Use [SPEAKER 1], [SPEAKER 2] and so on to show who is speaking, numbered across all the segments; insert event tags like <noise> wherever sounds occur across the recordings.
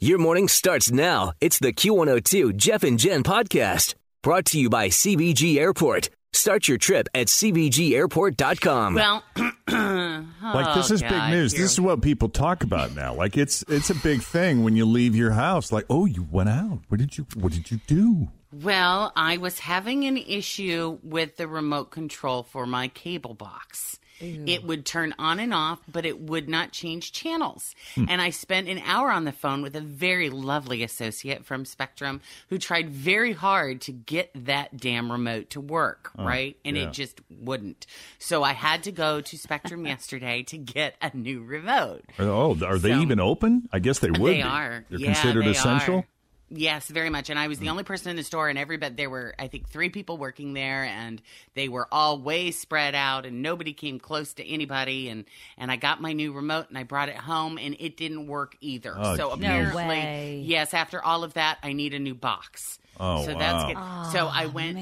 [SPEAKER 1] Your morning starts now. It's the Q102 Jeff and Jen podcast brought to you by CVG Airport. Start your trip at CVGAirport.com.
[SPEAKER 2] Well, <clears throat>
[SPEAKER 3] Like this oh, is big
[SPEAKER 2] God,
[SPEAKER 3] news. This is what people talk about now. Like it's it's a big thing when you leave your house. Like, oh, you went out. What did you What did you do?
[SPEAKER 2] Well, I was having an issue with the remote control for my cable box. It would turn on and off, but it would not change channels. Hmm. And I spent an hour on the phone with a very lovely associate from Spectrum who tried very hard to get that damn remote to work, oh, right? And
[SPEAKER 3] yeah.
[SPEAKER 2] it just wouldn't. So I had to go to Spectrum <laughs> yesterday to get a new remote.
[SPEAKER 3] Oh, are they
[SPEAKER 2] So-
[SPEAKER 3] even open? I guess they would.
[SPEAKER 2] They
[SPEAKER 3] be.
[SPEAKER 2] are.
[SPEAKER 3] They're
[SPEAKER 2] Yeah,
[SPEAKER 3] considered
[SPEAKER 2] they
[SPEAKER 3] essential.
[SPEAKER 2] are. Yes, very much. And I was the mm. only person in the store, and everybody there were, I think, three people working there, and they were all way spread out, and nobody came close to anybody. And and I got my new remote, and I brought it home, and it didn't work either.
[SPEAKER 3] Oh,
[SPEAKER 2] so
[SPEAKER 3] geez.
[SPEAKER 4] No
[SPEAKER 2] apparently,
[SPEAKER 4] way.
[SPEAKER 2] yes, after all of that, I need a new box.
[SPEAKER 3] Oh,
[SPEAKER 2] so
[SPEAKER 3] wow.
[SPEAKER 2] that's good. so I went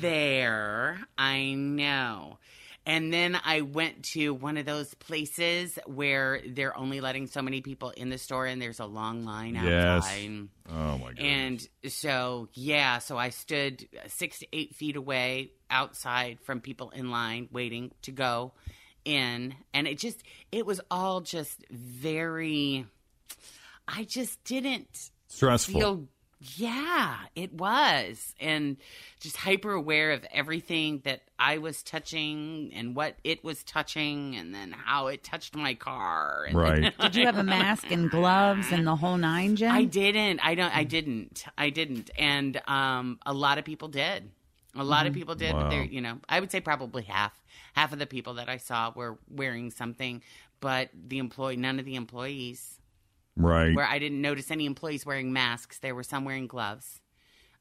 [SPEAKER 2] there. I know. And then I went to one of those places where they're only letting so many people in the store, and there's a long line outside. Yes.
[SPEAKER 3] Oh my god.
[SPEAKER 2] And so, yeah, so I stood six to eight feet away outside from people in line waiting to go in. And it just, it was all just very, I just didn't
[SPEAKER 3] Stressful.
[SPEAKER 2] feel, yeah, it was. And just hyper aware of everything that I was touching and what it was touching and then how it touched my car.
[SPEAKER 3] Right. <laughs>
[SPEAKER 4] Did you have a mask and gloves and the whole nine, Jen?
[SPEAKER 2] I didn't. I don't. I didn't. I didn't. And um, a lot of people did. A lot of people did.
[SPEAKER 3] Wow.
[SPEAKER 2] they're, you know, I would say probably half. Half of the people that I saw were wearing something, but the employee, none of the employees.
[SPEAKER 3] Right.
[SPEAKER 2] Where I didn't notice any employees wearing masks. There were some wearing gloves.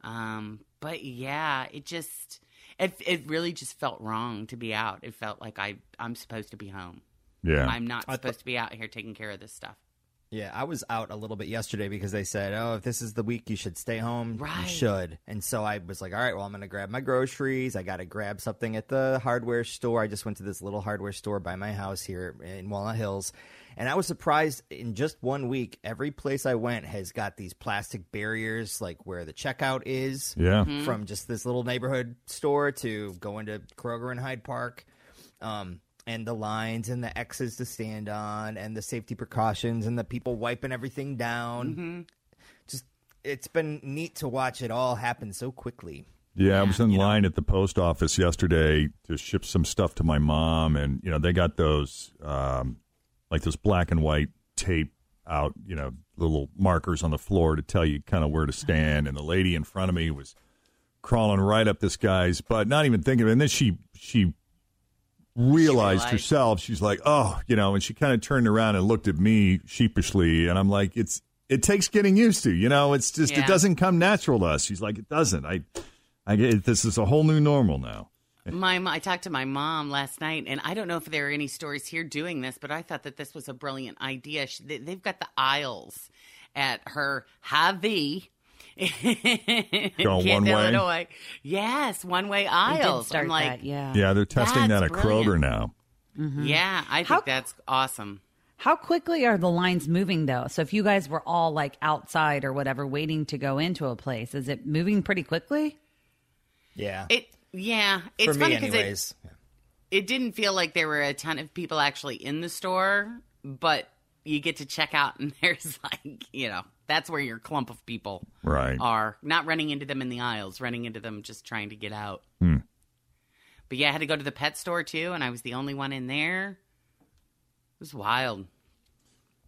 [SPEAKER 2] Um, but yeah, it just. It, it really just felt wrong to be out. It felt like I I'm supposed to be home.
[SPEAKER 3] yeah.
[SPEAKER 2] I'm not
[SPEAKER 5] I
[SPEAKER 2] supposed to be out here taking care of this stuff.
[SPEAKER 5] Yeah, I was out a little bit yesterday because they said, "Oh, if this is the week you should stay home,
[SPEAKER 2] Right.
[SPEAKER 5] you should." And so I was like, "All right, well, I'm going to grab my groceries. I got to grab something at the hardware store. I just went to this little hardware store by my house here in Walnut Hills." And I was surprised in just one week, every place I went has got these plastic barriers, like where the checkout is,
[SPEAKER 3] yeah.
[SPEAKER 2] Mm-hmm.
[SPEAKER 5] from just this little neighborhood store to going to Kroger and Hyde Park. Um, and the lines and the X's to stand on and the safety precautions and the people wiping everything down.
[SPEAKER 2] Mm-hmm.
[SPEAKER 5] Just it's been neat to watch it all happen so quickly.
[SPEAKER 3] Yeah, I was in line at the post office yesterday to ship some stuff to my mom, and you know they got those um, like those black and white tape out, you know, little markers on the floor to tell you kind of where to stand. And the lady in front of me was crawling right up this guy's butt, not even thinking. of it. And then she she realized
[SPEAKER 2] realized.
[SPEAKER 3] herself, she's like, oh, you know, and she kind of turned around and looked at me sheepishly, and I'm like, it's it takes getting used to, you know, it's just it doesn't come natural to us. She's like, it doesn't. I I get this is a whole new normal now.
[SPEAKER 2] My I talked to my mom last night, and I don't know if there are any stores here doing this, but I thought that this was a brilliant idea. She, they, they've got the aisles at her Hy-Vee.
[SPEAKER 3] Going
[SPEAKER 2] Kent,
[SPEAKER 3] one way?
[SPEAKER 2] Illinois. Yes, one way aisles.
[SPEAKER 4] start
[SPEAKER 2] I'm like,
[SPEAKER 4] that, yeah.
[SPEAKER 3] Yeah, they're testing that
[SPEAKER 2] That's
[SPEAKER 3] at Kroger
[SPEAKER 2] brilliant.
[SPEAKER 3] now. Mm-hmm.
[SPEAKER 2] yeah, I think
[SPEAKER 4] How-
[SPEAKER 2] that's awesome.
[SPEAKER 4] How quickly are the lines moving though? So if you guys were all like outside or whatever waiting to go into a place, is it moving pretty quickly?
[SPEAKER 5] Yeah.
[SPEAKER 2] It, yeah, it's
[SPEAKER 5] For
[SPEAKER 2] funny
[SPEAKER 5] me,
[SPEAKER 2] because
[SPEAKER 5] anyways.
[SPEAKER 2] it, it didn't feel like there were a ton of people actually in the store, but you get to check out, and <laughs> there's like, you know, that's where your clump of people
[SPEAKER 3] Right.
[SPEAKER 2] are. Not running into them in the aisles, running into them just trying to get out.
[SPEAKER 3] Hmm.
[SPEAKER 2] But yeah, I had to go to the pet store too, and I was the only one in there. It was wild.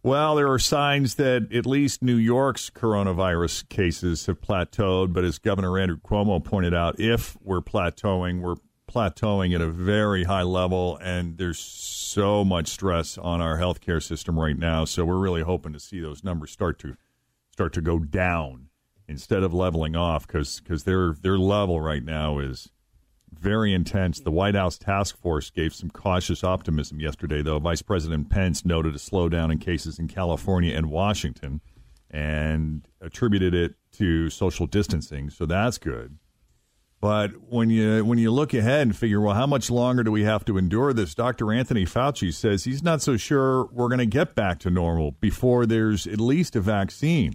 [SPEAKER 3] Well, there are signs that at least New York's coronavirus cases have plateaued. But as Governor Andrew Cuomo pointed out, if we're plateauing, we're plateauing at a very high level, and there's so much stress on our healthcare system right now. So we're really hoping to see those numbers start to start to go down instead of leveling off, because their their level right now is very intense. The White House task force gave some cautious optimism yesterday, though. Vice President Pence noted a slowdown in cases in California and Washington and attributed it to social distancing. So that's good. But when you when you look ahead and figure, well, how much longer do we have to endure this? Dr. Anthony Fauci says he's not so sure we're going to get back to normal before there's at least a vaccine.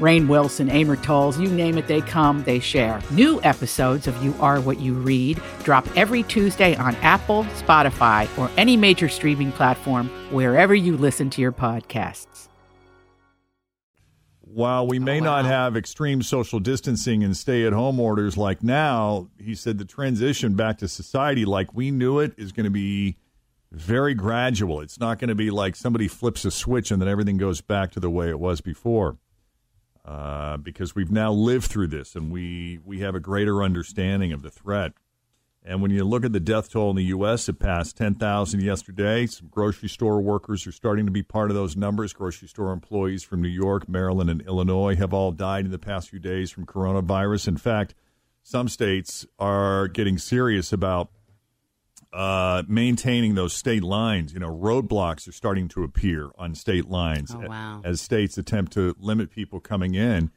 [SPEAKER 6] Rainn Wilson, Amor Towles, you name it, they come, they share. New episodes of You Are What You Read drop every Tuesday on Apple, Spotify, or any major streaming platform wherever you listen to your podcasts.
[SPEAKER 3] While we may oh, not have extreme social distancing and stay at home orders like now, he said the transition back to society like we knew it is going to be very gradual. It's not going to be like somebody flips a switch and then everything goes back to the way it was before. Uh, because we've now lived through this and we, we have a greater understanding of the threat. And when you look at the death toll in the U.S., it passed 10,000 yesterday. Some grocery store workers are starting to be part of those numbers. Grocery store employees from New York, Maryland, and Illinois have all died in the past few days from coronavirus. In fact, some states are getting serious about uh, maintaining those state lines. You know, roadblocks are starting to appear on state lines
[SPEAKER 2] Oh, wow.
[SPEAKER 3] as states attempt to limit people coming in,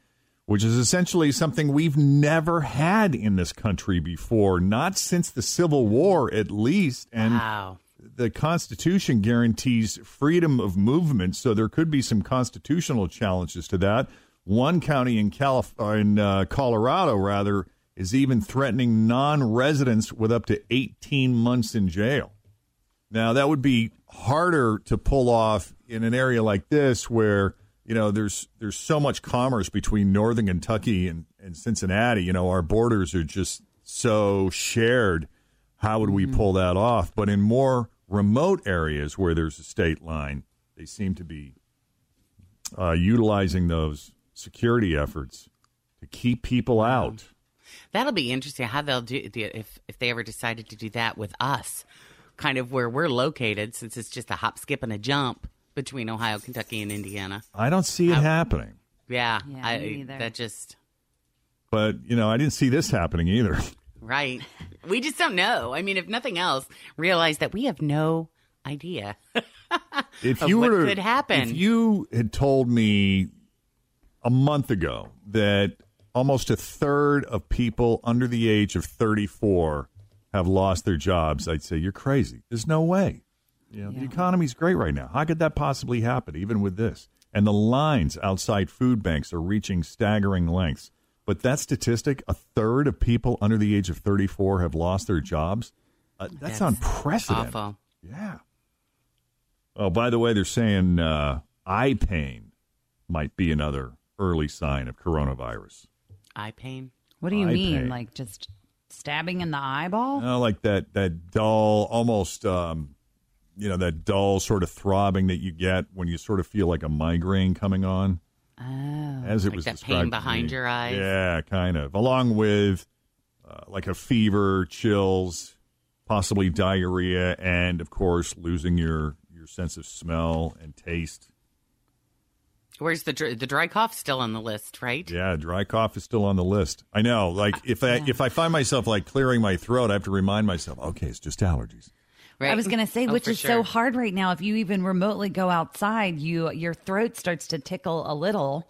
[SPEAKER 3] which is essentially something we've never had in this country before, not since the Civil War, at least. And
[SPEAKER 2] Wow.
[SPEAKER 3] the Constitution guarantees freedom of movement, so there could be some constitutional challenges to that. One county in Calif- uh, in uh, Colorado, rather, is even threatening non-residents with up to 18 months in jail. Now that would be harder to pull off in an area like this where you know there's there's so much commerce between northern Kentucky and, and Cincinnati. You know our borders are just so shared. How would we pull that off? But in more remote areas where there's a state line, they seem to be uh, utilizing those security efforts to keep people out.
[SPEAKER 2] That'll be interesting how they'll do do- if if they ever decided to do that with us, kind of where we're located, since it's just a hop, skip, and a jump between Ohio, Kentucky, and Indiana.
[SPEAKER 3] I don't see it
[SPEAKER 2] How-
[SPEAKER 3] happening.
[SPEAKER 2] Yeah,
[SPEAKER 4] Yeah,
[SPEAKER 2] I,
[SPEAKER 4] me
[SPEAKER 2] that just
[SPEAKER 3] But you know, I didn't see this happening either.
[SPEAKER 2] right. We just don't know. I mean, if nothing else, realize that we have no idea.
[SPEAKER 3] if
[SPEAKER 2] of
[SPEAKER 3] you
[SPEAKER 2] what
[SPEAKER 3] were to-
[SPEAKER 2] could happen.
[SPEAKER 3] if you had told me a month ago that almost a third of people under the age of 34 have lost their jobs, I'd say you're crazy. There's no way. You know, the economy's great right now. How could that possibly happen, even with this? And the lines outside food banks are reaching staggering lengths. But that statistic, a third of people under the age of 34 have lost their jobs, uh, that's,
[SPEAKER 2] That's
[SPEAKER 3] unprecedented.
[SPEAKER 2] awful.
[SPEAKER 3] Yeah. Oh, by the way, they're saying uh, eye pain might be another early sign of coronavirus.
[SPEAKER 2] Eye pain.
[SPEAKER 4] What do you
[SPEAKER 3] Eye
[SPEAKER 4] mean?
[SPEAKER 3] pain.
[SPEAKER 4] Like just stabbing in the eyeball?
[SPEAKER 3] Oh, like that that dull, almost um, you know, that dull sort of throbbing that you get when you sort of feel like a migraine coming on.
[SPEAKER 4] Oh.
[SPEAKER 3] as it
[SPEAKER 2] Like
[SPEAKER 3] was
[SPEAKER 2] that
[SPEAKER 3] described
[SPEAKER 2] pain
[SPEAKER 3] to
[SPEAKER 2] behind
[SPEAKER 3] me.
[SPEAKER 2] your eyes?
[SPEAKER 3] Yeah, kind of. Along with uh, like a fever, chills, possibly diarrhea, and of course losing your your sense of smell and taste.
[SPEAKER 2] Where's the the dry cough still on the list? Right.
[SPEAKER 3] Yeah, dry cough is still on the list. I know. Like uh, if I if I find myself like clearing my throat, I have to remind myself, okay, it's just allergies.
[SPEAKER 2] Right.
[SPEAKER 4] I was going to say,
[SPEAKER 2] Oh,
[SPEAKER 4] which
[SPEAKER 2] for
[SPEAKER 4] is so hard right now. If you even remotely go outside, you your throat starts to tickle a little.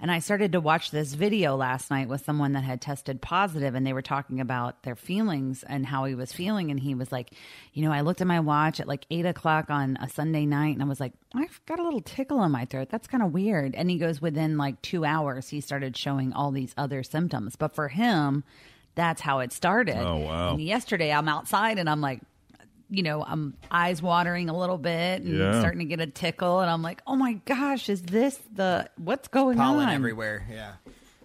[SPEAKER 4] And I started to watch this video last night with someone that had tested positive, and they were talking about their feelings and how he was feeling. And he was like, "You know, I looked at my watch at like eight o'clock on a Sunday night, and I was like, I've got a little tickle in my throat. That's kind of weird." And he goes, within like two hours, he started showing all these other symptoms. But for him, that's how it started.
[SPEAKER 3] Oh, wow.
[SPEAKER 4] And yesterday, I'm outside, and I'm like you know, I'm eyes watering a little bit and
[SPEAKER 3] Yeah.
[SPEAKER 4] starting to get a tickle. And I'm like, oh my gosh, is this the what's going
[SPEAKER 5] Pollen
[SPEAKER 4] on?
[SPEAKER 5] Pollen everywhere. Yeah.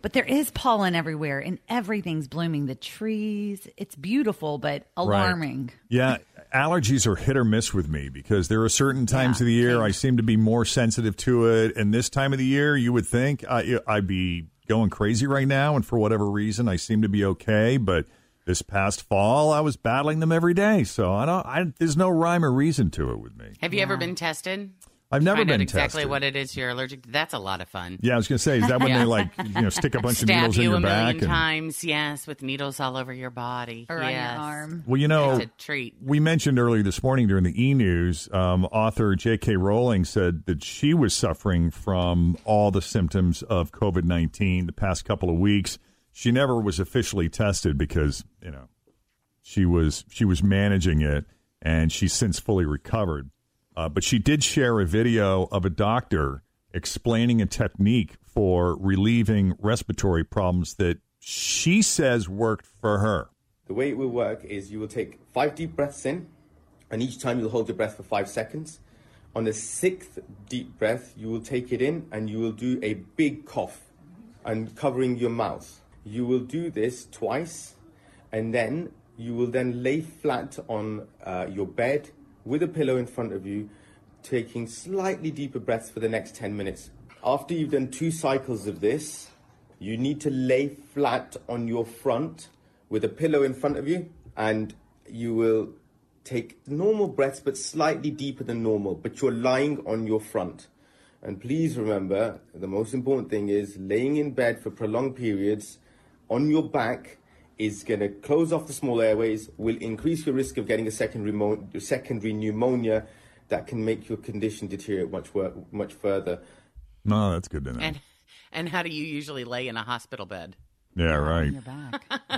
[SPEAKER 4] But there is pollen everywhere and everything's blooming. The trees, it's beautiful, but alarming.
[SPEAKER 3] Yeah, allergies are hit or miss with me because there are certain times
[SPEAKER 4] Yeah,
[SPEAKER 3] of the year. I seem to be more sensitive to it, and this time of the year, you would think I, I'd be going crazy right now, and for whatever reason, I seem to be okay. But this past fall, I was battling them every day, so I don't. I, there's no rhyme or reason to it with me.
[SPEAKER 2] Have you ever been tested?
[SPEAKER 3] I've never
[SPEAKER 2] Find
[SPEAKER 3] been
[SPEAKER 2] out exactly
[SPEAKER 3] tested.
[SPEAKER 2] what it is you're allergic to. That's a lot of fun.
[SPEAKER 3] Yeah, I was gonna say, is that when <laughs>
[SPEAKER 2] Yeah.
[SPEAKER 3] they like you know stick a bunch of
[SPEAKER 2] Stab
[SPEAKER 3] needles in
[SPEAKER 2] you
[SPEAKER 3] your
[SPEAKER 2] a
[SPEAKER 3] back?
[SPEAKER 2] million
[SPEAKER 3] and-
[SPEAKER 2] times, yes, with needles all over your body.
[SPEAKER 4] Or on your arm.
[SPEAKER 3] Well, you know,
[SPEAKER 2] It's a treat.
[SPEAKER 3] we mentioned earlier this morning during the e news, um, author J.K. Rowling said that she was suffering from all the symptoms of COVID 19 the past couple of weeks. She never was officially tested because, you know, she was she was managing it and she's since fully recovered. Uh, but she did share a video of a doctor explaining a technique for relieving respiratory problems that she says worked for her.
[SPEAKER 7] The way it will work is you will take five deep breaths in, and each time you'll hold your breath for five seconds. On the sixth deep breath, you will take it in and you will do a big cough and covering your mouth. You will do this twice, and then you will then lay flat on uh, your bed with a pillow in front of you, taking slightly deeper breaths for the next 10 minutes. After you've done two cycles of this, you need to lay flat on your front with a pillow in front of you, and you will take normal breaths but slightly deeper than normal, but you're lying on your front. And please remember, the most important thing is laying in bed for prolonged periods on your back is going to close off the small airways, will increase your risk of getting a secondary, mo- secondary pneumonia that can make your condition deteriorate much, wor- much further.
[SPEAKER 3] No, that's good to know.
[SPEAKER 2] And and how do you usually lay in a hospital bed?
[SPEAKER 3] yeah, right.
[SPEAKER 4] Your back. <laughs>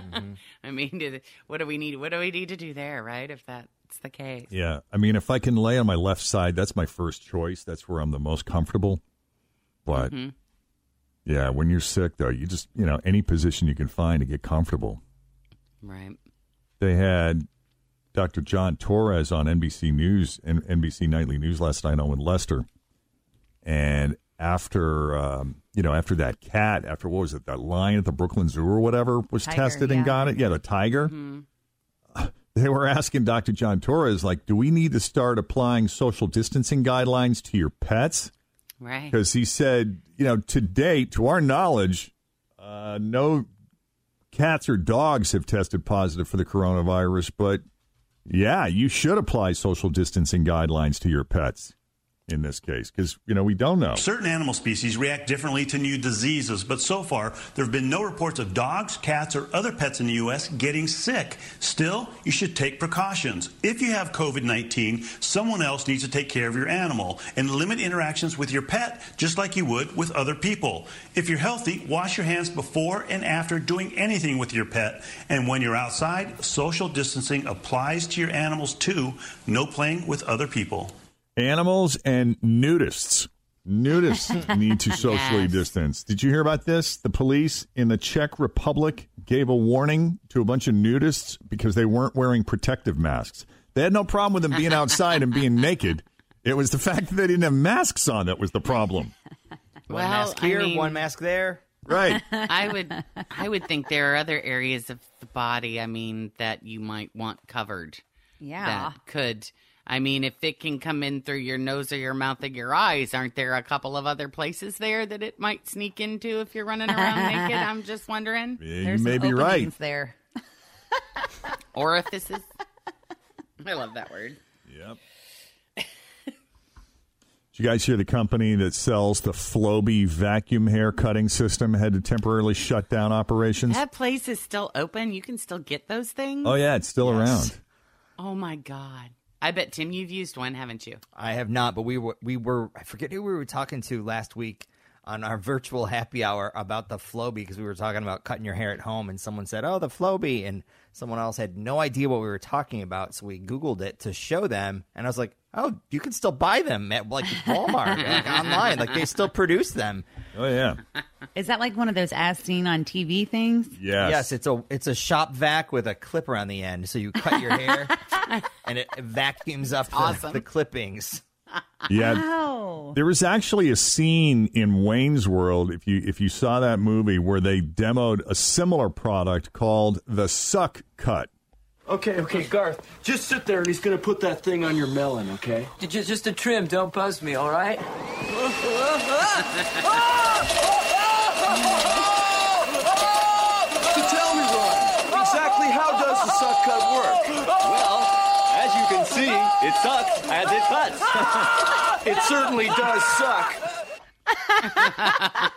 [SPEAKER 2] I mean, what do we need? What do we need to do there, right? If that's the case.
[SPEAKER 3] Yeah. I mean, if I can lay on my left side, that's my first choice. That's where I'm the most comfortable. But
[SPEAKER 2] Mm-hmm.
[SPEAKER 3] Yeah, when you're sick, though, you just, you know, any position you can find to get comfortable.
[SPEAKER 2] Right.
[SPEAKER 3] They had Dr. John Torres on NBC News and NBC Nightly News last night on with Lester. And after, um, you know, after that cat, after what was it, that lion at the Brooklyn Zoo or whatever was
[SPEAKER 4] Tiger,
[SPEAKER 3] tested and got it? Yeah, the tiger. <laughs> They were asking Dr. John Torres, like, do we need to start applying social distancing guidelines to your pets?
[SPEAKER 2] Right.
[SPEAKER 3] Because he said, you know, to date, to our knowledge, uh, no cats or dogs have tested positive for the coronavirus. But yeah, you should apply social distancing guidelines to your pets in this case because, you know, we don't know.
[SPEAKER 8] Certain animal species react differently to new diseases, but so far there have been no reports of dogs, cats, or other pets in the U.S. getting sick. Still, you should take precautions. If you have COVID 19, someone else needs to take care of your animal and limit interactions with your pet just like you would with other people. If you're healthy, wash your hands before and after doing anything with your pet. And when you're outside, social distancing applies to your animals too. No playing with other people.
[SPEAKER 3] Animals and nudists. Nudists <laughs> need to socially
[SPEAKER 2] Yes.
[SPEAKER 3] distance. Did you hear about this? The police in the Czech Republic gave a warning to a bunch of nudists because they weren't wearing protective masks. They had no problem with them being outside and being <laughs> naked. It was the fact that they didn't have masks on that was the problem.
[SPEAKER 5] Well, One
[SPEAKER 2] Well,
[SPEAKER 5] mask
[SPEAKER 2] I
[SPEAKER 5] here,
[SPEAKER 2] mean-
[SPEAKER 5] one mask there.
[SPEAKER 3] Right. <laughs>
[SPEAKER 2] I would I would think there are other areas of the body, I mean, that you might want covered.
[SPEAKER 4] Yeah.
[SPEAKER 2] That could I mean, if it can come in through your nose or your mouth or your eyes, aren't there a couple of other places there that it might sneak into if you're running around naked? <laughs> I'm just wondering.
[SPEAKER 3] Yeah, you
[SPEAKER 4] There's
[SPEAKER 3] may
[SPEAKER 4] some
[SPEAKER 3] be right.
[SPEAKER 4] openings there. <laughs>
[SPEAKER 2] Orifices. I love that word.
[SPEAKER 3] Yep. Did you guys hear the company that sells the Flowbee vacuum hair cutting system had to temporarily shut down operations?
[SPEAKER 2] That place is still open. You can still get those things.
[SPEAKER 3] Oh yeah, it's still around.
[SPEAKER 2] Oh my god. I bet Tim, you've used one, haven't you?
[SPEAKER 5] I have not, but we were we were I forget who we were talking to last week on our virtual happy hour about the Flowbee because we were talking about cutting your hair at home, and someone said, "Oh, the Flowbee," and someone else had no idea what we were talking about, so we Googled it to show them, and I was like, "Oh, you can still buy them at like Walmart, like <laughs> online, like they still produce them."
[SPEAKER 3] Oh yeah,
[SPEAKER 4] Is that like one of those as seen on TV things?
[SPEAKER 3] yes,
[SPEAKER 5] Yes, it's a it's a shop vac with a clipper on the end, so you cut your hair, <laughs> and it vacuums up the,
[SPEAKER 2] awesome.
[SPEAKER 5] the clippings.
[SPEAKER 3] Yeah.
[SPEAKER 4] Oh.
[SPEAKER 3] There was actually a scene in Wayne's World, if you if you saw that movie, where they demoed a similar product called the Suck Kut.
[SPEAKER 9] Okay, okay, Garth, just sit there and he's gonna put that thing on your melon, okay?
[SPEAKER 10] Just, just a trim. Don't buzz me, all right? <laughs> <laughs>
[SPEAKER 9] So tell me, Ron, exactly how does the Suck Kut work?
[SPEAKER 11] Well, as you can see, it sucks as it cuts. <laughs>
[SPEAKER 9] It certainly does suck. <laughs>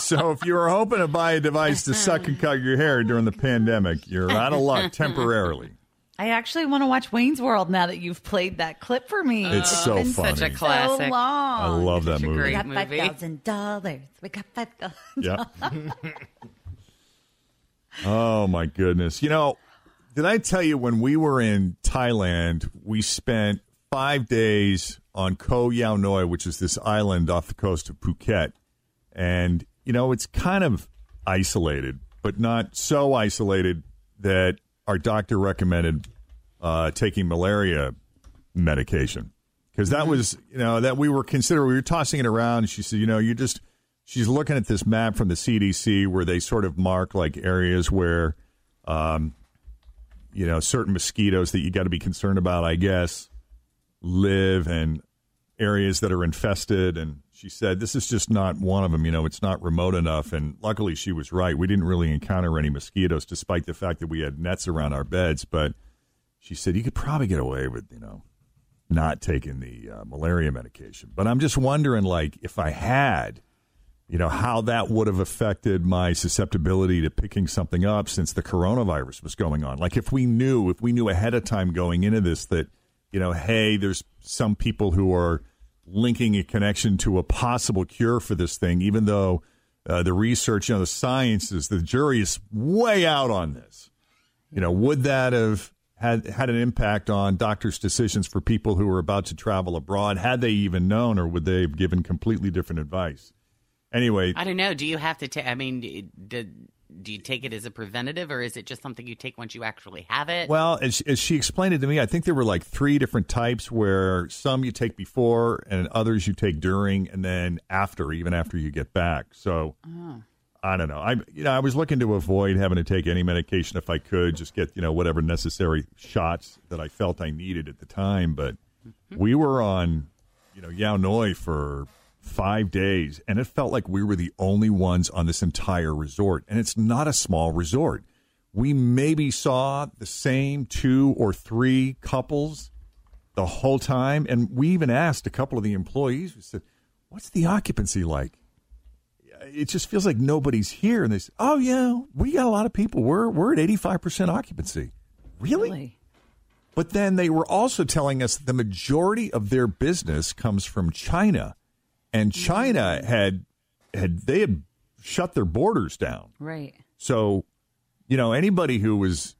[SPEAKER 3] So if you were hoping to buy a device to suck and cut your hair during the pandemic, you're out of luck temporarily.
[SPEAKER 4] I actually want to watch Wayne's World now that you've played that clip for me.
[SPEAKER 3] It's so
[SPEAKER 4] been
[SPEAKER 3] funny.
[SPEAKER 2] Such a
[SPEAKER 4] So
[SPEAKER 2] classic.
[SPEAKER 4] long.
[SPEAKER 3] I love that
[SPEAKER 2] Such a
[SPEAKER 3] movie.
[SPEAKER 4] We got five thousand dollars. We got five thousand.
[SPEAKER 3] Yeah. <laughs> oh my goodness. You know, did I tell you when we were in Thailand, we spent five days on Koh Yao Noi, which is this island off the coast of Phuket. And, you know, it's kind of isolated, but not so isolated that our doctor recommended uh, taking malaria medication. Because that was, you know, that we were considering, we were tossing it around. And she said, you know, you just, she's looking at this map from the CDC where they sort of mark like areas where, um, you know, certain mosquitoes that you got to be concerned about, I guess, live in areas that are infested. And she said, this is just not one of them. You know, it's not remote enough. And luckily, she was right. We didn't really encounter any mosquitoes, despite the fact that we had nets around our beds. But she said, you could probably get away with, you know, not taking the uh, malaria medication. But I'm just wondering, like, if I had, you know, how that would have affected my susceptibility to picking something up since the coronavirus was going on. Like, if we knew, if we knew ahead of time going into this that, you know, hey, there's some people who are linking a connection to a possible cure for this thing, even though uh, the research, you know, the science is, the jury is way out on this. You know, would that have had had an impact on doctors' decisions for people who were about to travel abroad? Had they even known, or would they have given completely different advice? Anyway,
[SPEAKER 2] I don't know. Do you have to take? I mean, do, do you take it as a preventative, or is it just something you take once you actually have it?
[SPEAKER 3] Well, as, as she explained it to me, I think there were like three different types where some you take before and others you take during and then after, even after you get back. So oh. I don't know. I you know I was looking to avoid having to take any medication if I could, just get you know whatever necessary shots that I felt I needed at the time. But mm-hmm. we were on you know Yao Noi for five days, and it felt like we were the only ones on this entire resort, and it's not a small resort. We maybe saw the same two or three couples the whole time, and we even asked a couple of the employees. We said, "What's the occupancy like?" It just feels like nobody's here, and they said, "Oh yeah, we got a lot of people. We're we're at eighty five percent occupancy." Really? But then they were also telling us the majority of their business comes from China, and mm-hmm. China had had they had shut their borders down.
[SPEAKER 4] Right.
[SPEAKER 3] So, you know, anybody who was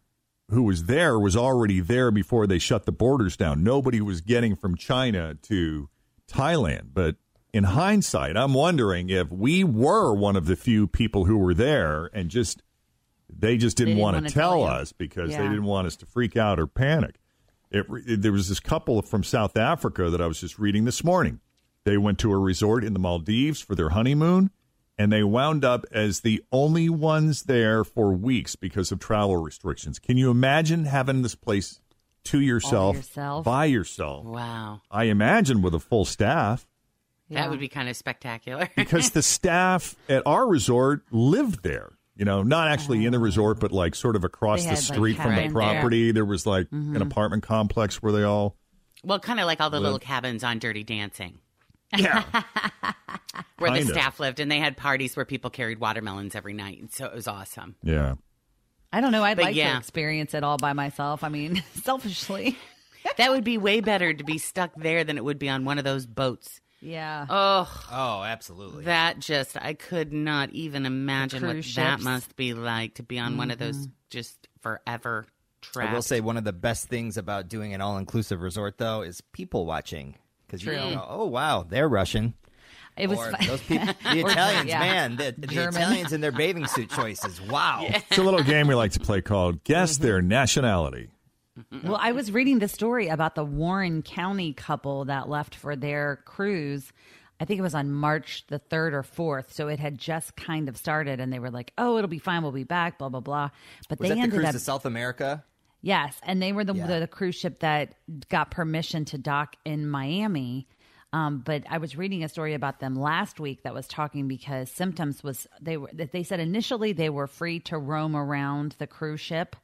[SPEAKER 3] who was there was already there before they shut the borders down. Nobody was getting from China to Thailand. But in hindsight, I'm wondering if we were one of the few people who were there and just they just didn't,
[SPEAKER 12] didn't
[SPEAKER 3] want
[SPEAKER 12] wanna tell
[SPEAKER 3] tell us because they didn't want us to freak out or panic. It, it- there was this couple from South Africa that I was just reading this morning. They went to a resort in the Maldives for their honeymoon, and they wound up as the only ones there for weeks because of travel restrictions. Can you imagine having this place to yourself,
[SPEAKER 2] yourself?
[SPEAKER 3] by yourself?
[SPEAKER 2] Wow.
[SPEAKER 3] I imagine with a full staff
[SPEAKER 2] That would be kind of spectacular. <laughs>
[SPEAKER 3] because the staff at our resort lived there. You know, not actually in the resort, but like sort of across the
[SPEAKER 2] had, like,
[SPEAKER 3] street from the
[SPEAKER 2] cabins there.
[SPEAKER 3] property. There was like
[SPEAKER 2] Mhm.
[SPEAKER 3] an apartment complex where they all.
[SPEAKER 2] well, kind of like all the
[SPEAKER 3] Live.
[SPEAKER 2] little cabins on Dirty Dancing.
[SPEAKER 3] Yeah. <laughs>
[SPEAKER 2] where the
[SPEAKER 3] Kinda.
[SPEAKER 2] staff lived, and they had parties where people carried watermelons every night, and so it was awesome.
[SPEAKER 3] Yeah.
[SPEAKER 4] I don't know. I'd
[SPEAKER 2] But
[SPEAKER 4] like
[SPEAKER 2] yeah.
[SPEAKER 4] to experience it all by myself. I mean, <laughs> selfishly. <laughs>
[SPEAKER 2] that would be way better to be stuck there than it would be on one of those boats.
[SPEAKER 4] Yeah.
[SPEAKER 2] Oh,
[SPEAKER 5] Oh, absolutely.
[SPEAKER 2] that just I could not even imagine what
[SPEAKER 4] cruise
[SPEAKER 2] that must be like to be on one of those mm-hmm. just forever trapped.
[SPEAKER 5] I will say one of the best things about doing an all-inclusive resort, though, is people watching because you
[SPEAKER 4] True.
[SPEAKER 5] go, "Oh wow, they're Russian."
[SPEAKER 4] It was
[SPEAKER 5] or
[SPEAKER 4] fun.
[SPEAKER 5] those people, <laughs> the Italians,
[SPEAKER 4] yeah.
[SPEAKER 5] man, the, the Italians and their bathing suit choices. <laughs> Wow.
[SPEAKER 3] It's a little game we like to play called Guess mm-hmm. Their Nationality. Mm-hmm.
[SPEAKER 4] Well, I was reading the story about the Warren County couple that left for their cruise. I think it was on March the 3rd or 4th. So it had just kind of started, and they were like, oh, it'll be fine. We'll be back, blah, blah, blah. But
[SPEAKER 5] Was
[SPEAKER 4] they
[SPEAKER 5] that the
[SPEAKER 4] ended
[SPEAKER 5] cruise
[SPEAKER 4] up.
[SPEAKER 5] to South America?
[SPEAKER 4] Yes, and they were the,
[SPEAKER 5] Yeah.
[SPEAKER 4] the the cruise ship that got permission to dock in Miami. Um, but I was reading a story about them last week that was talking because symptoms was they were that they said initially they were free to roam around the cruise ship,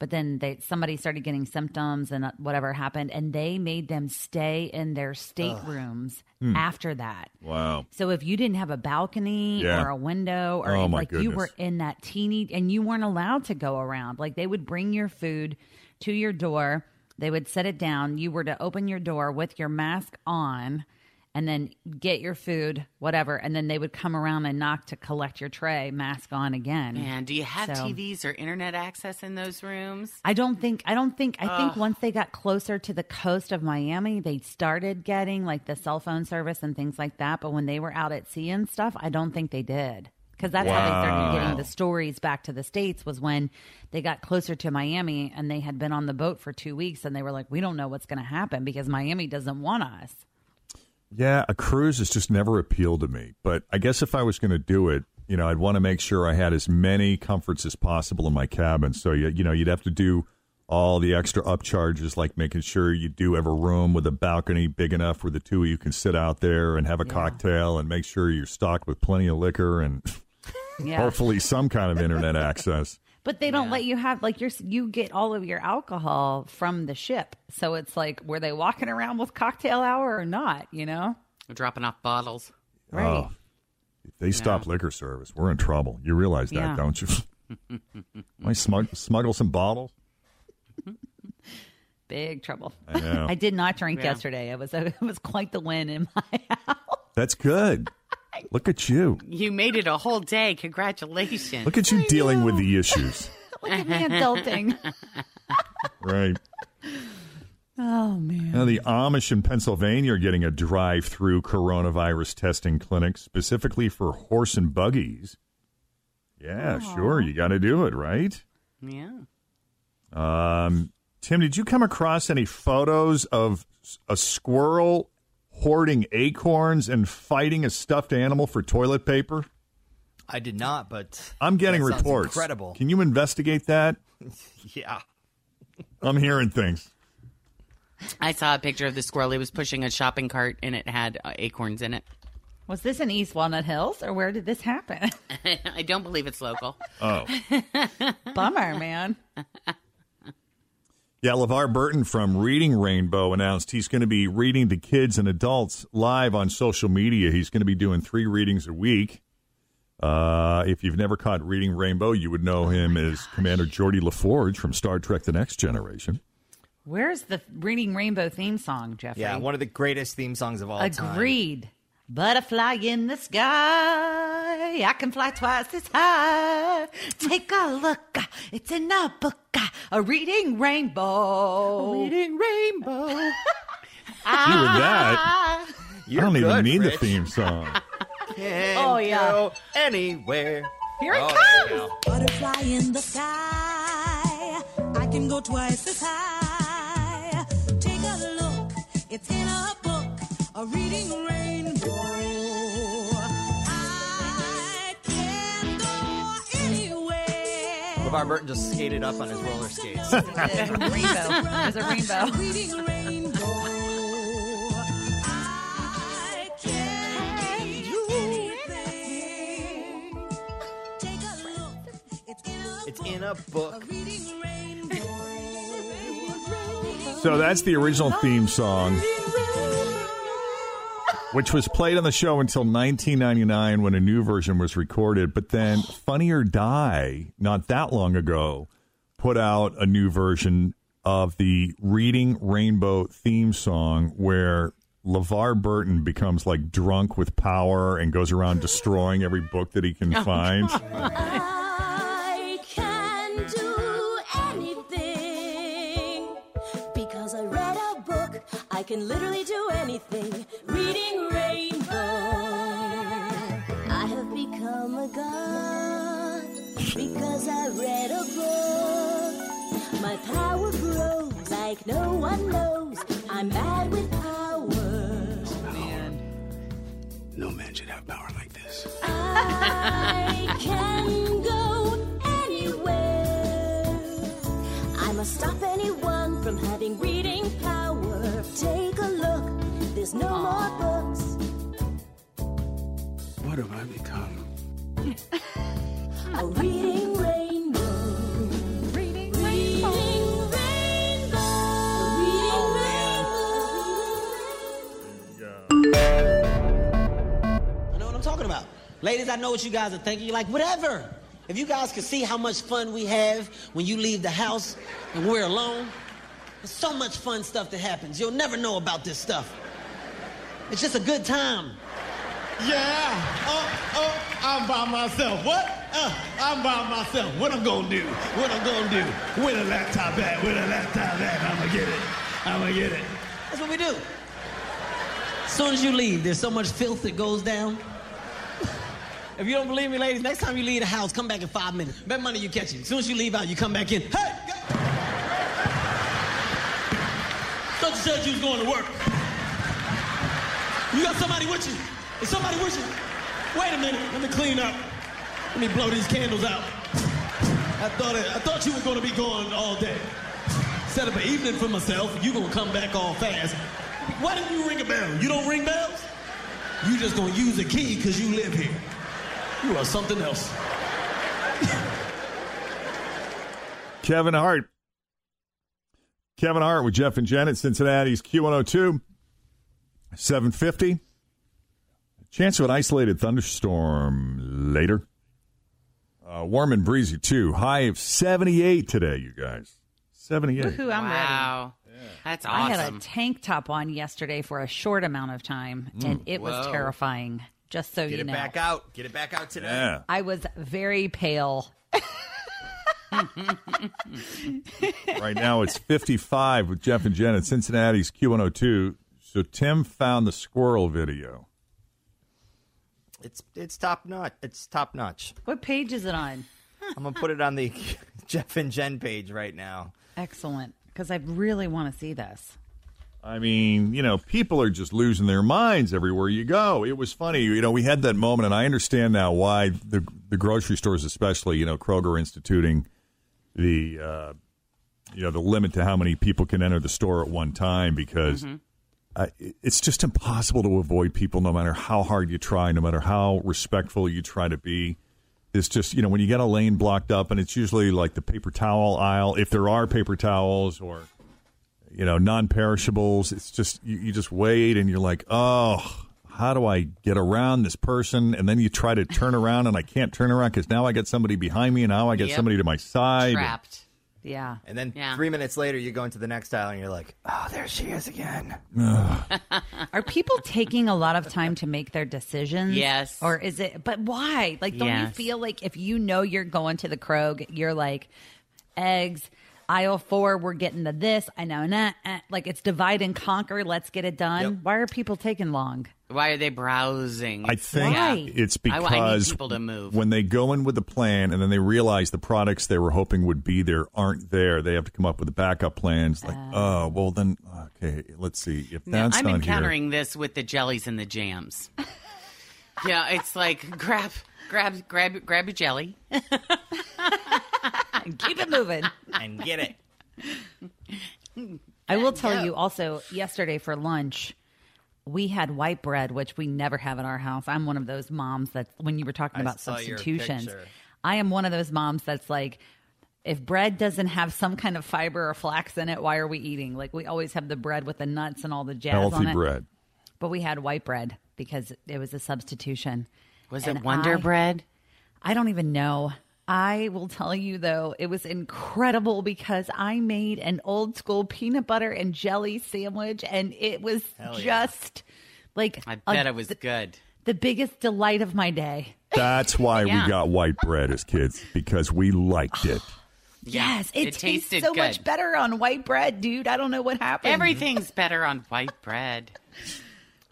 [SPEAKER 4] but then they somebody started getting symptoms and uh, whatever happened, and they made them stay in their staterooms
[SPEAKER 3] Hmm.
[SPEAKER 4] after that.
[SPEAKER 3] Wow.
[SPEAKER 4] So if you didn't have a balcony
[SPEAKER 3] Yeah.
[SPEAKER 4] or a window or
[SPEAKER 3] Oh,
[SPEAKER 4] like you were in that teeny and you weren't allowed to go around. Like they would bring your food to your door, they would set it down, you were to open your door with your mask on and then get your food, whatever, and then they would come around and knock to collect your tray, mask on again.
[SPEAKER 2] Man, do you have
[SPEAKER 4] So-
[SPEAKER 2] TVs or internet access in those rooms?
[SPEAKER 4] I don't think I don't think I think once they got closer to the coast of Miami, they started getting like the cell phone service and things like that. But when they were out at sea and stuff, I don't think they did. Because that's how they started getting the stories back to the states was when they got closer to Miami and they had been on the boat for two weeks and they were like, "We don't know what's going to happen because Miami doesn't want us."
[SPEAKER 3] Yeah, a cruise has just never appealed to me. But I guess if I was going to do it, you know, I'd want to make sure I had as many comforts as possible in my cabin. So you, you know, you'd have to do all the extra upcharges, like making sure you do have a room with a balcony big enough where the two of you can sit out there and have a cocktail, and make sure you're stocked with plenty of liquor and <laughs>
[SPEAKER 4] Yeah.
[SPEAKER 3] hopefully some kind of internet access.
[SPEAKER 4] But they don't let you have like you're you get all of your alcohol from the ship. So it's like were they walking around with cocktail hour or not, you know?
[SPEAKER 2] Dropping off bottles.
[SPEAKER 4] Right.
[SPEAKER 3] Oh, if they stop liquor service, we're in trouble. You realize that,
[SPEAKER 4] Yeah.
[SPEAKER 3] don't you? <laughs> I smug- smuggle some bottles. <laughs>
[SPEAKER 4] Big trouble.
[SPEAKER 3] I. <laughs>
[SPEAKER 4] I did not drink
[SPEAKER 2] Yeah.
[SPEAKER 4] yesterday. It was a, it was quite the win in my house.
[SPEAKER 3] That's good. Look at you.
[SPEAKER 2] You made it a whole day. Congratulations.
[SPEAKER 3] Look at you dealing with the issues. <laughs>
[SPEAKER 4] Look at me adulting. <laughs>
[SPEAKER 3] Right.
[SPEAKER 4] Oh man.
[SPEAKER 3] Now, the Amish in Pennsylvania are getting a drive through coronavirus testing clinic specifically for horse and buggies. Yeah, sure. You got to do it, right?
[SPEAKER 2] Yeah.
[SPEAKER 3] Um, Tim, did you come across any photos of a squirrel hoarding acorns and fighting a stuffed animal for toilet paper?
[SPEAKER 5] I did not, but
[SPEAKER 3] I'm getting
[SPEAKER 5] that
[SPEAKER 3] reports.
[SPEAKER 5] Incredible.
[SPEAKER 3] Can you investigate that? <laughs>
[SPEAKER 5] Yeah.
[SPEAKER 3] I'm hearing things.
[SPEAKER 2] I saw a picture of the squirrel. He was pushing a shopping cart and it had uh, acorns in it.
[SPEAKER 4] Was this in East Walnut Hills or where did this happen? <laughs>
[SPEAKER 2] I don't believe it's local.
[SPEAKER 3] Oh. <laughs>
[SPEAKER 4] Bummer, man.
[SPEAKER 3] Yeah, LeVar Burton from Reading Rainbow announced he's going to be reading to kids and adults live on social media. He's going to be doing three readings a week. Uh, if you've never caught Reading Rainbow, you would know him as Commander Geordi LaForge from Star Trek The Next Generation.
[SPEAKER 4] Where's the Reading Rainbow theme song, Jeffrey?
[SPEAKER 5] Yeah, one of the greatest theme songs of all time.
[SPEAKER 4] Agreed. Butterfly in the sky. I can fly twice as high. Take a look. It's in a book. A reading rainbow. reading rainbow. <laughs>
[SPEAKER 3] See, with that,
[SPEAKER 5] You're
[SPEAKER 3] I don't even
[SPEAKER 5] good,
[SPEAKER 3] need the theme song. <laughs>
[SPEAKER 5] Can
[SPEAKER 4] Oh, yeah.
[SPEAKER 5] go anywhere.
[SPEAKER 4] Here it
[SPEAKER 5] Oh,
[SPEAKER 4] comes.
[SPEAKER 5] there you go.
[SPEAKER 12] Butterfly in the sky. I can go twice as high. Take a look. It's in a book. A reading rainbow.
[SPEAKER 5] LeVar Burton just skated up on his roller skates.
[SPEAKER 4] There's a rainbow. There's a rainbow.
[SPEAKER 12] Reading rainbow. I can do anything. Take a look. It's in a
[SPEAKER 5] it's in a book.
[SPEAKER 3] So that's the original theme song, which was played on the show until 1999 when a new version was recorded. But then Funny or Die, not that long ago, put out a new version of the Reading Rainbow theme song where LeVar Burton becomes like drunk with power and goes around destroying every book that he can <laughs> oh,
[SPEAKER 12] find? Can literally do anything. Reading Rainbow. I have become a god because I read a book. My power grows like no one knows. I'm mad with power. Man.
[SPEAKER 13] No man should have power like this.
[SPEAKER 12] I <laughs> can go anywhere. I must stop anyone from having there's no more books.
[SPEAKER 13] What have I become?
[SPEAKER 12] A reading rainbow. Reading rainbow. Reading rainbow.
[SPEAKER 14] I know what I'm talking about. Ladies, I know what you guys are thinking. You're like, whatever. If you guys could see how much fun we have when you leave the house and we're alone, there's so much fun stuff that happens. You'll never know about this stuff. It's just a good time.
[SPEAKER 15] Yeah. Oh, oh, I'm by myself. What? Uh, I'm by myself. What I'm gonna do? What I'm gonna do? With a laptop at? With a laptop at? I'm gonna get it. I'm gonna get it.
[SPEAKER 14] That's what we do. As soon as you leave, there's so much filth that goes down. If you don't believe me, ladies, next time you leave the house, come back in five minutes. Bet money you catch it. As soon as you leave out, you come back in. Hey! Thought you said you was going to work. You got somebody with you. Is somebody with you? Wait a minute. Let me clean up. Let me blow these candles out.
[SPEAKER 15] I thought it, I thought you were gonna be gone all day. Set up an evening for myself. You gonna come back all fast. Why didn't you ring a bell? You don't ring bells? You just gonna use a key because you live here. You are something else.
[SPEAKER 3] Kevin Hart. Kevin Hart with Jeff and Jen at Cincinnati's Q102. 750. Chance of an isolated thunderstorm later. Uh, warm and breezy, too. High of 78 today, you guys. 78.
[SPEAKER 4] Woohoo, I'm
[SPEAKER 2] wow. That's awesome.
[SPEAKER 4] I had a tank top on yesterday for a short amount of time, and it was terrifying. Just so
[SPEAKER 5] Get
[SPEAKER 4] you
[SPEAKER 5] it
[SPEAKER 4] know,
[SPEAKER 5] back out. Get it back out today.
[SPEAKER 3] Yeah.
[SPEAKER 4] I was very pale. <laughs>
[SPEAKER 3] right now it's 55 with Jeff and Jen at Cincinnati's Q102. So Tim found the squirrel video.
[SPEAKER 5] It's it's top notch. It's top notch.
[SPEAKER 4] What page is it on? <laughs>
[SPEAKER 5] I'm gonna put it on the <laughs> Jeff and Jen page right now.
[SPEAKER 4] Excellent, because I really want to see this.
[SPEAKER 3] I mean, you know, people are just losing their minds everywhere you go. It was funny, you know, we had that moment, and I understand now why the the grocery stores, especially, you know, Kroger instituting the uh, you know the limit to how many people can enter the store at one time because uh, it's just impossible to avoid people, no matter how hard you try, no matter how respectful you try to be. It's just you know when you get a lane blocked up, and it's usually like the paper towel aisle, if there are paper towels or you know, non-perishables. It's just you, you just wait and you're like, oh, how do I get around this person? And then you try to turn around and I can't turn around because now I got somebody behind me and now I got
[SPEAKER 5] Yep.
[SPEAKER 3] somebody to my side.
[SPEAKER 5] Trapped.
[SPEAKER 4] Yeah.
[SPEAKER 5] And then three minutes later, you go into the next aisle and you're like, oh, there she is again.
[SPEAKER 4] Are people taking a lot of time to make their decisions?
[SPEAKER 2] Yes.
[SPEAKER 4] Or is it, but why? Like, don't you feel like if you know you're going to the Krog, you're like, eggs, aisle four, we're getting to this. I know, nah, eh. like it's divide and conquer. Let's get it done. Why are people taking long?
[SPEAKER 2] Why are they browsing?
[SPEAKER 3] I think
[SPEAKER 2] Yeah.
[SPEAKER 3] it's
[SPEAKER 2] I- I need
[SPEAKER 3] because
[SPEAKER 2] people to move.
[SPEAKER 3] when they go in with the plan and then they realize the products they were hoping would be there aren't there, they have to come up with the backup plans. Like, oh, oh well, then, okay, let's see. If
[SPEAKER 2] No,
[SPEAKER 3] that's
[SPEAKER 2] I'm
[SPEAKER 3] not here.
[SPEAKER 2] encountering this with the jellies and the jams. <laughs> yeah, it's like grab, grab, grab, grab your jelly. <laughs>
[SPEAKER 4] Keep it moving.
[SPEAKER 5] and get it.
[SPEAKER 4] I will tell you also, yesterday for lunch, we had white bread, which we never have in our house. I'm one of those moms that, when you were talking
[SPEAKER 5] I
[SPEAKER 4] about substitutions. I am one of those moms that's like, if bread doesn't have some kind of fiber or flax in it, why are we eating? Like, we always have the bread with the nuts and all the jazz on
[SPEAKER 3] Healthy
[SPEAKER 4] it.
[SPEAKER 3] bread.
[SPEAKER 4] But we had white bread because it was a substitution.
[SPEAKER 2] Was
[SPEAKER 4] And
[SPEAKER 2] it Wonder
[SPEAKER 4] I-
[SPEAKER 2] Bread?
[SPEAKER 4] I don't even know. I will tell you though, it was incredible because I made an old school peanut butter and jelly sandwich, and it was
[SPEAKER 2] Hell yeah.
[SPEAKER 4] just like
[SPEAKER 2] I
[SPEAKER 4] a-
[SPEAKER 2] bet it was good.
[SPEAKER 4] the biggest delight of my day. <laughs>
[SPEAKER 3] That's why
[SPEAKER 4] Yeah.
[SPEAKER 3] we got white bread as kids because we liked it.
[SPEAKER 4] Yes, it,
[SPEAKER 2] it
[SPEAKER 4] tastes
[SPEAKER 2] tasted
[SPEAKER 4] so much better on white bread, dude. I don't know what happened.
[SPEAKER 2] Everything's better on white bread. <laughs>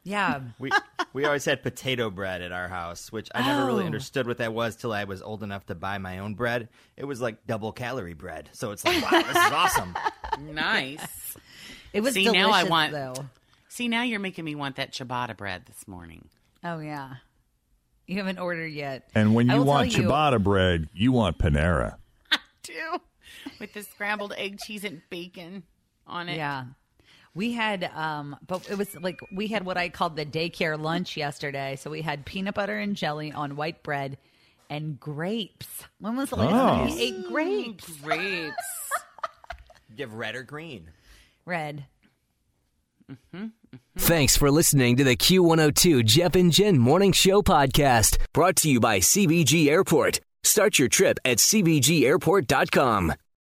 [SPEAKER 4] Yeah. <laughs>
[SPEAKER 5] We we always had potato bread at our house, which I never really
[SPEAKER 4] Oh.
[SPEAKER 5] understood what that was till I was old enough to buy my own bread. It was like double calorie bread, so it's like wow, this is <laughs> awesome.
[SPEAKER 2] Nice.
[SPEAKER 4] It was
[SPEAKER 2] See now I want.
[SPEAKER 4] though.
[SPEAKER 2] See now you're making me want that ciabatta bread this morning.
[SPEAKER 4] Oh yeah. You haven't ordered yet.
[SPEAKER 3] And when you want
[SPEAKER 4] tell you-
[SPEAKER 3] ciabatta bread, you want Panera. <laughs>
[SPEAKER 2] I do. With the scrambled egg, cheese, and bacon on it.
[SPEAKER 4] Yeah. We had um but it was like we had what I called the daycare lunch yesterday. So we had peanut butter and jelly on white bread and grapes. When was the last time
[SPEAKER 3] Oh.
[SPEAKER 4] you ate grapes?
[SPEAKER 2] Mm, grapes.
[SPEAKER 5] Do you have red or green?
[SPEAKER 4] Red. Mm-hmm, mm-hmm.
[SPEAKER 1] Thanks for listening to the Q102 Jeff and Jen Morning Show podcast brought to you by CVG Airport. Start your trip at CVGAirport.com.